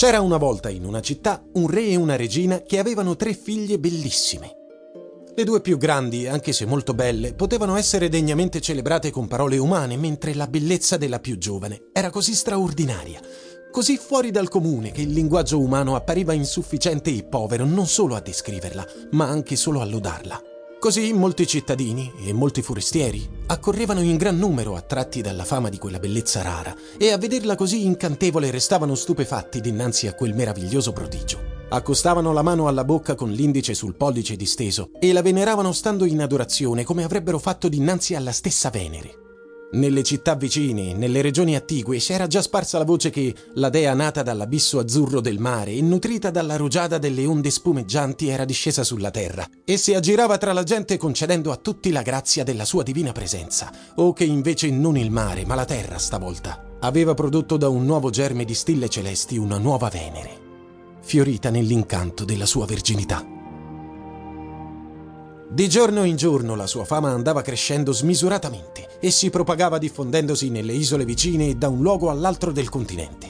C'era una volta in una città un re e una regina che avevano tre figlie bellissime. Le due più grandi, anche se molto belle, potevano essere degnamente celebrate con parole umane, mentre la bellezza della più giovane era così straordinaria, così fuori dal comune che il linguaggio umano appariva insufficiente e povero non solo a descriverla, ma anche solo a lodarla. Così molti cittadini e molti forestieri accorrevano in gran numero attratti dalla fama di quella bellezza rara e a vederla così incantevole restavano stupefatti dinanzi a quel meraviglioso prodigio. Accostavano la mano alla bocca con l'indice sul pollice disteso e la veneravano stando in adorazione come avrebbero fatto dinanzi alla stessa Venere. Nelle città vicine nelle regioni attigue si era già sparsa la voce che la dea nata dall'abisso azzurro del mare e nutrita dalla rugiada delle onde spumeggianti era discesa sulla terra e si aggirava tra la gente concedendo a tutti la grazia della sua divina presenza, o che invece non il mare ma la terra stavolta aveva prodotto da un nuovo germe di stille celesti una nuova Venere fiorita nell'incanto della sua verginità. Di giorno in giorno la sua fama andava crescendo smisuratamente e si propagava diffondendosi nelle isole vicine e da un luogo all'altro del continente.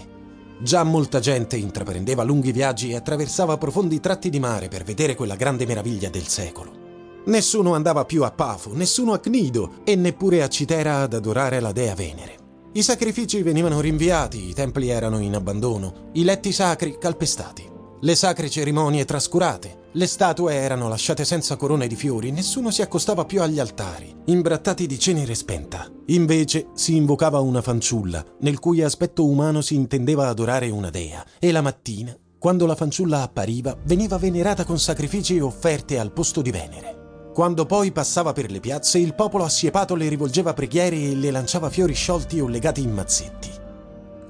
Già molta gente intraprendeva lunghi viaggi e attraversava profondi tratti di mare per vedere quella grande meraviglia del secolo. Nessuno andava più a Pafo, nessuno a Cnido e neppure a Citera ad adorare la dea Venere. I sacrifici venivano rinviati, i templi erano in abbandono, i letti sacri calpestati, le sacre cerimonie trascurate, le statue erano lasciate senza corone di fiori, nessuno si accostava più agli altari, imbrattati di cenere spenta. Invece si invocava una fanciulla, nel cui aspetto umano si intendeva adorare una dea, e la mattina, quando la fanciulla appariva, veniva venerata con sacrifici e offerte al posto di Venere. Quando poi passava per le piazze, il popolo assiepato le rivolgeva preghiere e le lanciava fiori sciolti o legati in mazzetti.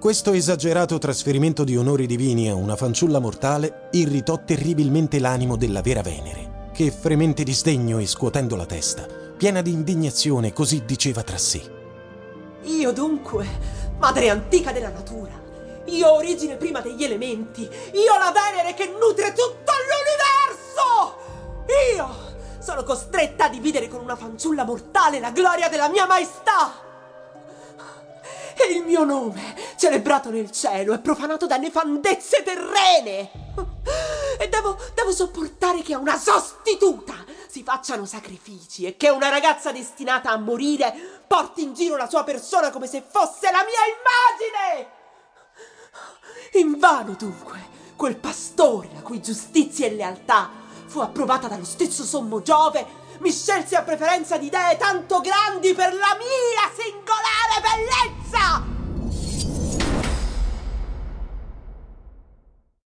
Questo esagerato trasferimento di onori divini a una fanciulla mortale irritò terribilmente l'animo della vera Venere, che fremente di sdegno e scuotendo la testa, piena di indignazione, così diceva tra sé. Io dunque, madre antica della natura, io ho origine prima degli elementi, io la Venere che nutre tutto l'universo! Io sono costretta a dividere con una fanciulla mortale la gloria della mia maestà. E il mio nome, celebrato nel cielo, è profanato da nefandezze terrene. E devo, devo sopportare che a una sostituta si facciano sacrifici e che una ragazza destinata a morire porti in giro la sua persona come se fosse la mia immagine. Invano dunque quel pastore la cui giustizia e lealtà fu approvata dallo stesso sommo Giove, mi scelse a preferenza di dee tanto grandi per la mia singolare bellezza!